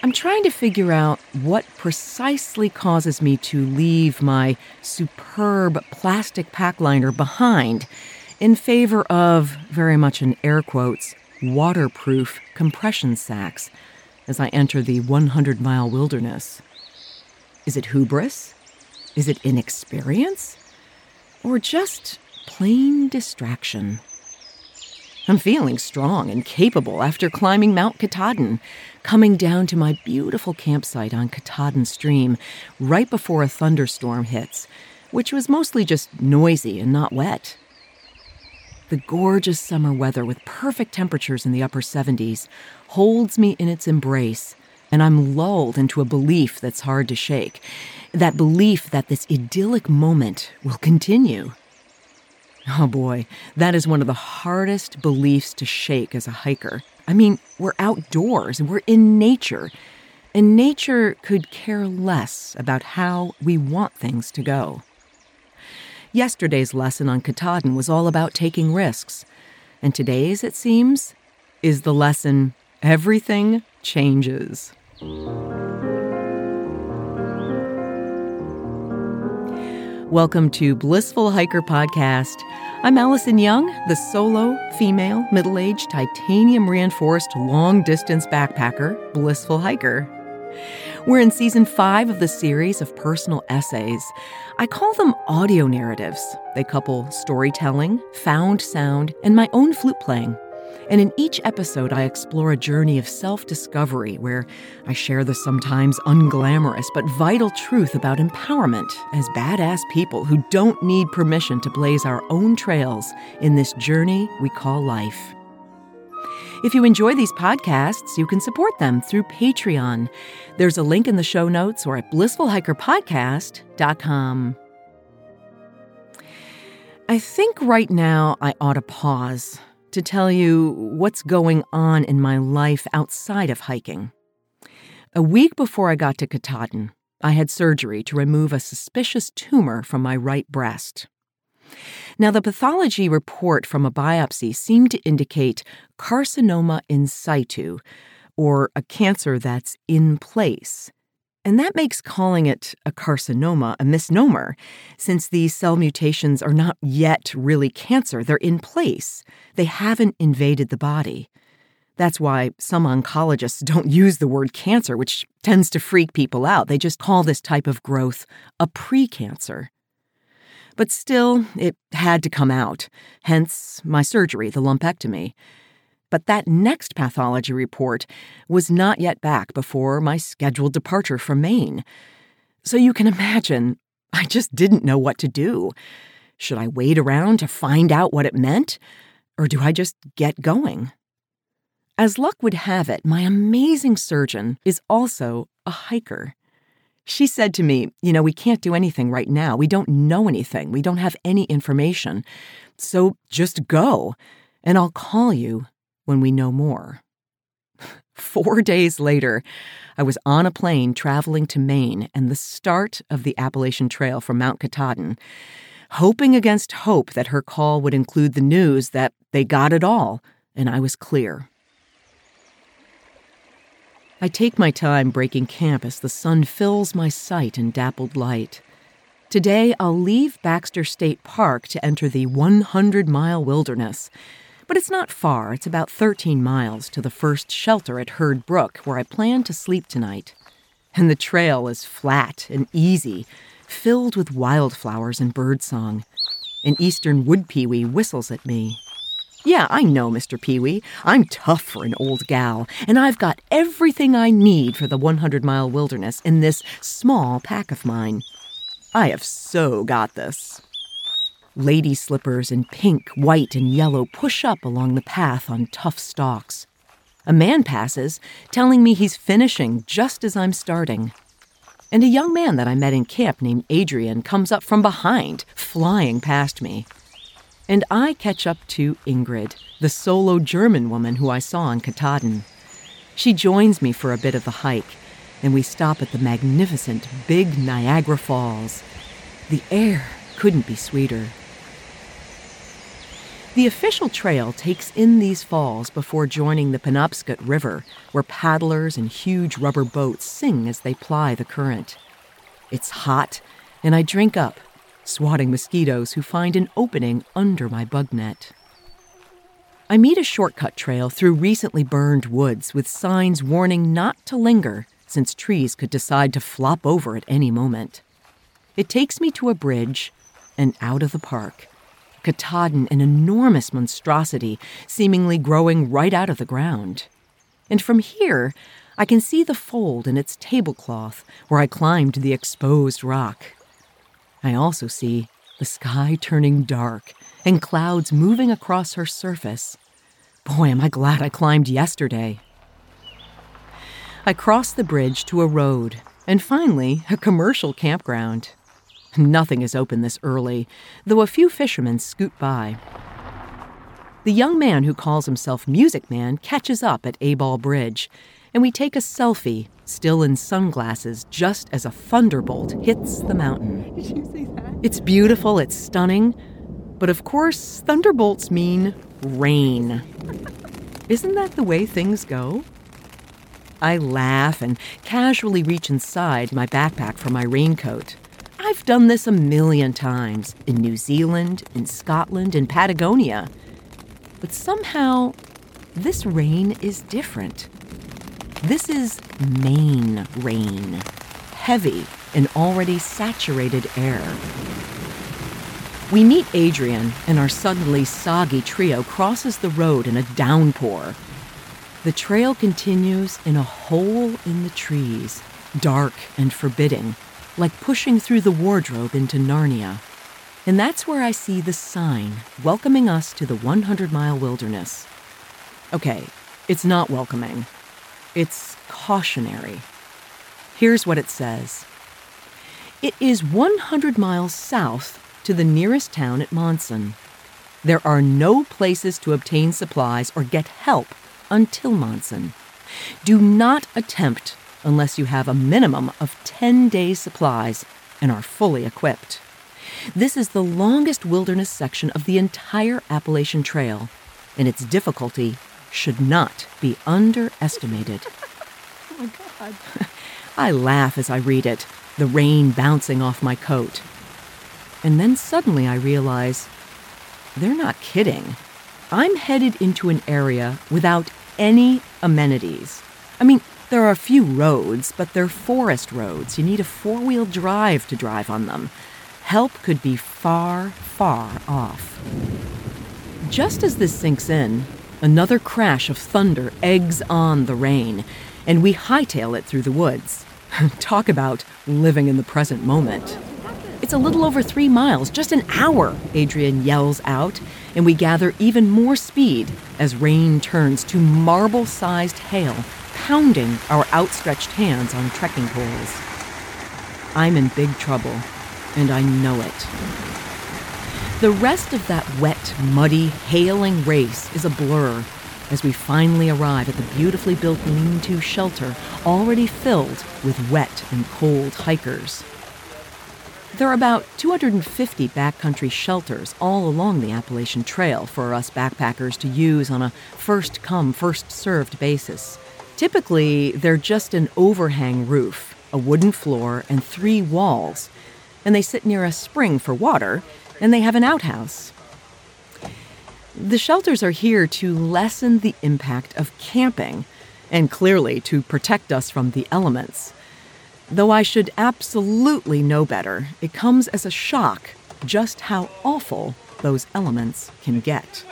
I'm trying to figure out what precisely causes me to leave my superb plastic pack liner behind in favor of, very much in air quotes, waterproof compression sacks as I enter the 100 mile wilderness. Is it hubris? Is it inexperience? Or just plain distraction? I'm feeling strong and capable after climbing Mount Katahdin, coming down to my beautiful campsite on Katahdin Stream right before a thunderstorm hits, which was mostly just noisy and not wet. The gorgeous summer weather with perfect temperatures in the upper 70s holds me in its embrace, and I'm lulled into a belief that's hard to shake. That belief that this idyllic moment will continue. Oh boy, that is one of the hardest beliefs to shake as a hiker. I mean, we're outdoors and we're in nature, and nature could care less about how we want things to go. Yesterday's lesson on Katahdin was all about taking risks, and today's, it seems, is the lesson everything changes. Welcome to Blissful Hiker Podcast. I'm Alison Young, the solo, female, middle aged, titanium reinforced, long distance backpacker, blissful hiker. We're in season five of the series of personal essays. I call them audio narratives. They couple storytelling, found sound, and my own flute playing. And in each episode, I explore a journey of self discovery where I share the sometimes unglamorous but vital truth about empowerment as badass people who don't need permission to blaze our own trails in this journey we call life. If you enjoy these podcasts, you can support them through Patreon. There's a link in the show notes or at blissfulhikerpodcast.com. I think right now I ought to pause to tell you what's going on in my life outside of hiking. A week before I got to Katahdin, I had surgery to remove a suspicious tumor from my right breast. Now, the pathology report from a biopsy seemed to indicate carcinoma in situ, or a cancer that's in place, and that makes calling it a carcinoma a misnomer, since these cell mutations are not yet really cancer. They're in place, they haven't invaded the body. That's why some oncologists don't use the word cancer, which tends to freak people out. They just call this type of growth a precancer. But still, it had to come out, hence my surgery, the lumpectomy. But that next pathology report was not yet back before my scheduled departure from Maine. So you can imagine, I just didn't know what to do. Should I wait around to find out what it meant? Or do I just get going? As luck would have it, my amazing surgeon is also a hiker. She said to me, You know, we can't do anything right now. We don't know anything. We don't have any information. So just go, and I'll call you when we know more. Four days later, I was on a plane traveling to Maine and the start of the Appalachian Trail from Mount Katahdin, hoping against hope that her call would include the news that they got it all and I was clear. I take my time breaking camp as the sun fills my sight in dappled light. Today, I'll leave Baxter State Park to enter the 100 mile wilderness but it's not far, it's about 13 miles to the first shelter at Hurd Brook, where I plan to sleep tonight. And the trail is flat and easy, filled with wildflowers and birdsong. An eastern wood pewee whistles at me. Yeah, I know, Mr. Pewee. I'm tough for an old gal, and I've got everything I need for the 100 mile wilderness in this small pack of mine. I have so got this. Lady slippers in pink, white, and yellow push up along the path on tough stalks. A man passes, telling me he's finishing just as I'm starting. And a young man that I met in camp named Adrian comes up from behind, flying past me. And I catch up to Ingrid, the solo German woman who I saw in Katahdin. She joins me for a bit of the hike, and we stop at the magnificent Big Niagara Falls. The air couldn't be sweeter. The official trail takes in these falls before joining the Penobscot River, where paddlers and huge rubber boats sing as they ply the current. It's hot, and I drink up, swatting mosquitoes who find an opening under my bug net. I meet a shortcut trail through recently burned woods with signs warning not to linger since trees could decide to flop over at any moment. It takes me to a bridge and out of the park. Katahdin, an enormous monstrosity, seemingly growing right out of the ground. And from here, I can see the fold in its tablecloth where I climbed the exposed rock. I also see the sky turning dark and clouds moving across her surface. Boy, am I glad I climbed yesterday. I cross the bridge to a road and finally a commercial campground. Nothing is open this early, though a few fishermen scoot by. The young man who calls himself Music Man catches up at Abol Bridge, and we take a selfie, still in sunglasses, just as a thunderbolt hits the mountain. Did you see that? It's beautiful, it's stunning, but of course, thunderbolts mean rain. Isn't that the way things go? I laugh and casually reach inside my backpack for my raincoat. I've done this a million times in New Zealand, in Scotland, in Patagonia. But somehow, this rain is different. This is Maine rain, heavy in already saturated air. We meet Adrian, and our suddenly soggy trio crosses the road in a downpour. The trail continues in a hole in the trees, dark and forbidding, like pushing through the wardrobe into Narnia. And that's where I see the sign welcoming us to the 100 mile wilderness. Okay, it's not welcoming, it's cautionary. Here's what it says It is 100 miles south to the nearest town at Monson. There are no places to obtain supplies or get help until Monson. Do not attempt unless you have a minimum of 10 days' supplies and are fully equipped. This is the longest wilderness section of the entire Appalachian Trail, and its difficulty should not be underestimated. Oh my God. I laugh as I read it, the rain bouncing off my coat. And then suddenly I realize they're not kidding. I'm headed into an area without any amenities. I mean, there are a few roads, but they're forest roads. You need a four wheel drive to drive on them. Help could be far, far off. Just as this sinks in, another crash of thunder eggs on the rain, and we hightail it through the woods. Talk about living in the present moment. It's a little over three miles, just an hour, Adrian yells out, and we gather even more speed as rain turns to marble sized hail, pounding our outstretched hands on trekking poles. I'm in big trouble, and I know it. The rest of that wet, muddy, hailing race is a blur as we finally arrive at the beautifully built lean to shelter already filled with wet and cold hikers. There are about 250 backcountry shelters all along the Appalachian Trail for us backpackers to use on a first come, first served basis. Typically, they're just an overhang roof, a wooden floor, and three walls, and they sit near a spring for water, and they have an outhouse. The shelters are here to lessen the impact of camping, and clearly to protect us from the elements. Though I should absolutely know better, it comes as a shock just how awful those elements can get.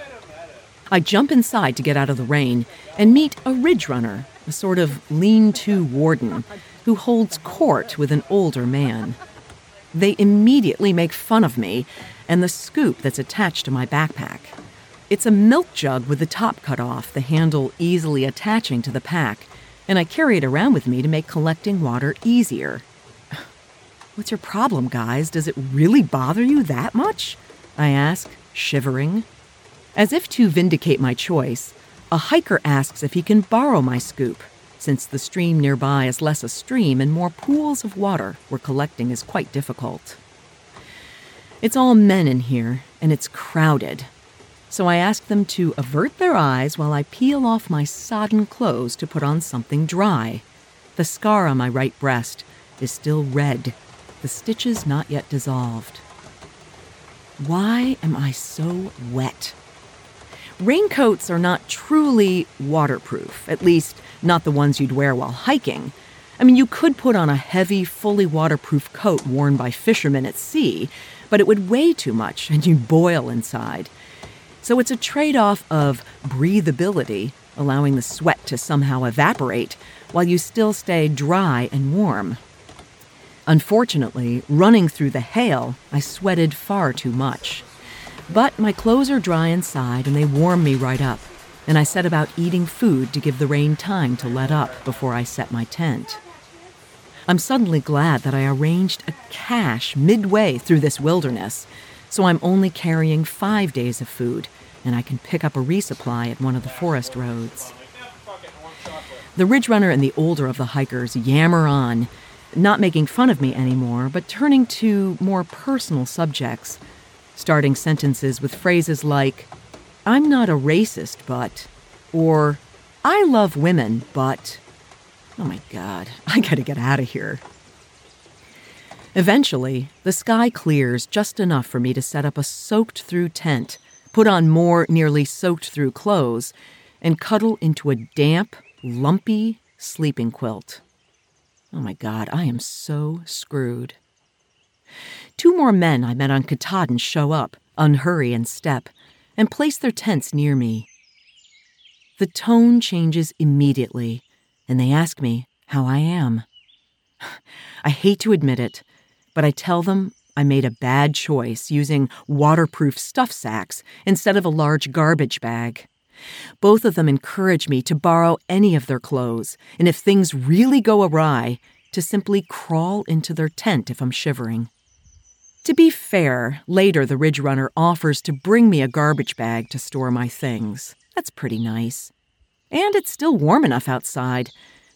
I jump inside to get out of the rain and meet a ridge runner, a sort of lean to warden, who holds court with an older man. They immediately make fun of me and the scoop that's attached to my backpack. It's a milk jug with the top cut off, the handle easily attaching to the pack, and I carry it around with me to make collecting water easier. What's your problem, guys? Does it really bother you that much? I ask, shivering. As if to vindicate my choice, a hiker asks if he can borrow my scoop, since the stream nearby is less a stream and more pools of water where collecting is quite difficult. It's all men in here, and it's crowded. So I ask them to avert their eyes while I peel off my sodden clothes to put on something dry. The scar on my right breast is still red, the stitches not yet dissolved. Why am I so wet? Raincoats are not truly waterproof, at least not the ones you'd wear while hiking. I mean, you could put on a heavy, fully waterproof coat worn by fishermen at sea, but it would weigh too much and you'd boil inside. So it's a trade off of breathability, allowing the sweat to somehow evaporate, while you still stay dry and warm. Unfortunately, running through the hail, I sweated far too much. But my clothes are dry inside and they warm me right up, and I set about eating food to give the rain time to let up before I set my tent. I'm suddenly glad that I arranged a cache midway through this wilderness, so I'm only carrying five days of food, and I can pick up a resupply at one of the forest roads. The ridge runner and the older of the hikers yammer on, not making fun of me anymore, but turning to more personal subjects, starting sentences with phrases like, I'm not a racist, but, or, I love women, but, Oh my God, I gotta get out of here. Eventually, the sky clears just enough for me to set up a soaked through tent, put on more nearly soaked through clothes, and cuddle into a damp, lumpy sleeping quilt. Oh my God, I am so screwed. Two more men I met on Katahdin show up, unhurry and step, and place their tents near me. The tone changes immediately and they ask me how I am. I hate to admit it, but I tell them I made a bad choice using waterproof stuff sacks instead of a large garbage bag. Both of them encourage me to borrow any of their clothes, and if things really go awry, to simply crawl into their tent if I'm shivering. To be fair, later the Ridge Runner offers to bring me a garbage bag to store my things. That's pretty nice. And it's still warm enough outside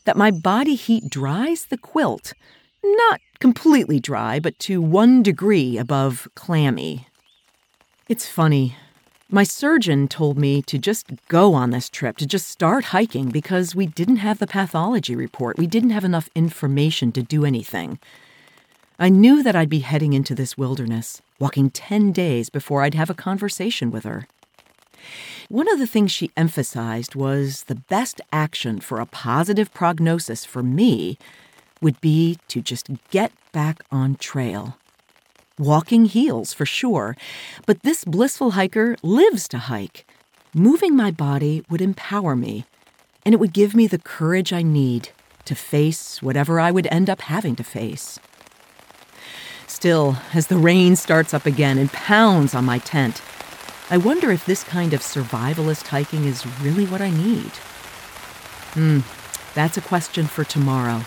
that my body heat dries the quilt. Not completely dry, but to one degree above clammy. It's funny. My surgeon told me to just go on this trip, to just start hiking, because we didn't have the pathology report. We didn't have enough information to do anything. I knew that I'd be heading into this wilderness, walking 10 days before I'd have a conversation with her. One of the things she emphasized was the best action for a positive prognosis for me would be to just get back on trail. Walking heals for sure, but this blissful hiker lives to hike. Moving my body would empower me, and it would give me the courage I need to face whatever I would end up having to face. Still, as the rain starts up again and pounds on my tent, I wonder if this kind of survivalist hiking is really what I need. Hmm, that's a question for tomorrow.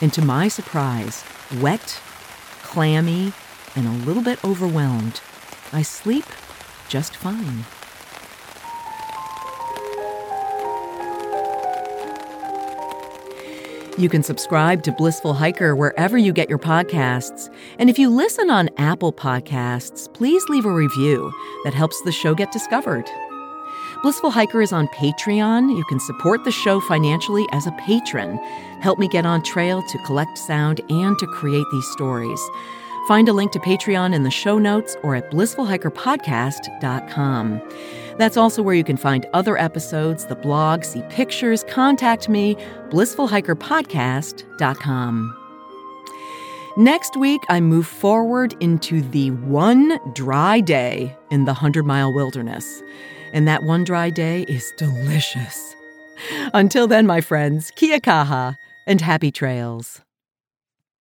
And to my surprise, wet, clammy, and a little bit overwhelmed, I sleep just fine. You can subscribe to Blissful Hiker wherever you get your podcasts. And if you listen on Apple Podcasts, please leave a review that helps the show get discovered. Blissful Hiker is on Patreon. You can support the show financially as a patron. Help me get on trail to collect sound and to create these stories. Find a link to Patreon in the show notes or at blissfulhikerpodcast.com. That's also where you can find other episodes, the blog, see pictures, contact me, blissfulhikerpodcast.com. Next week, I move forward into the one dry day in the 100 mile wilderness. And that one dry day is delicious. Until then, my friends, kia kaha and happy trails.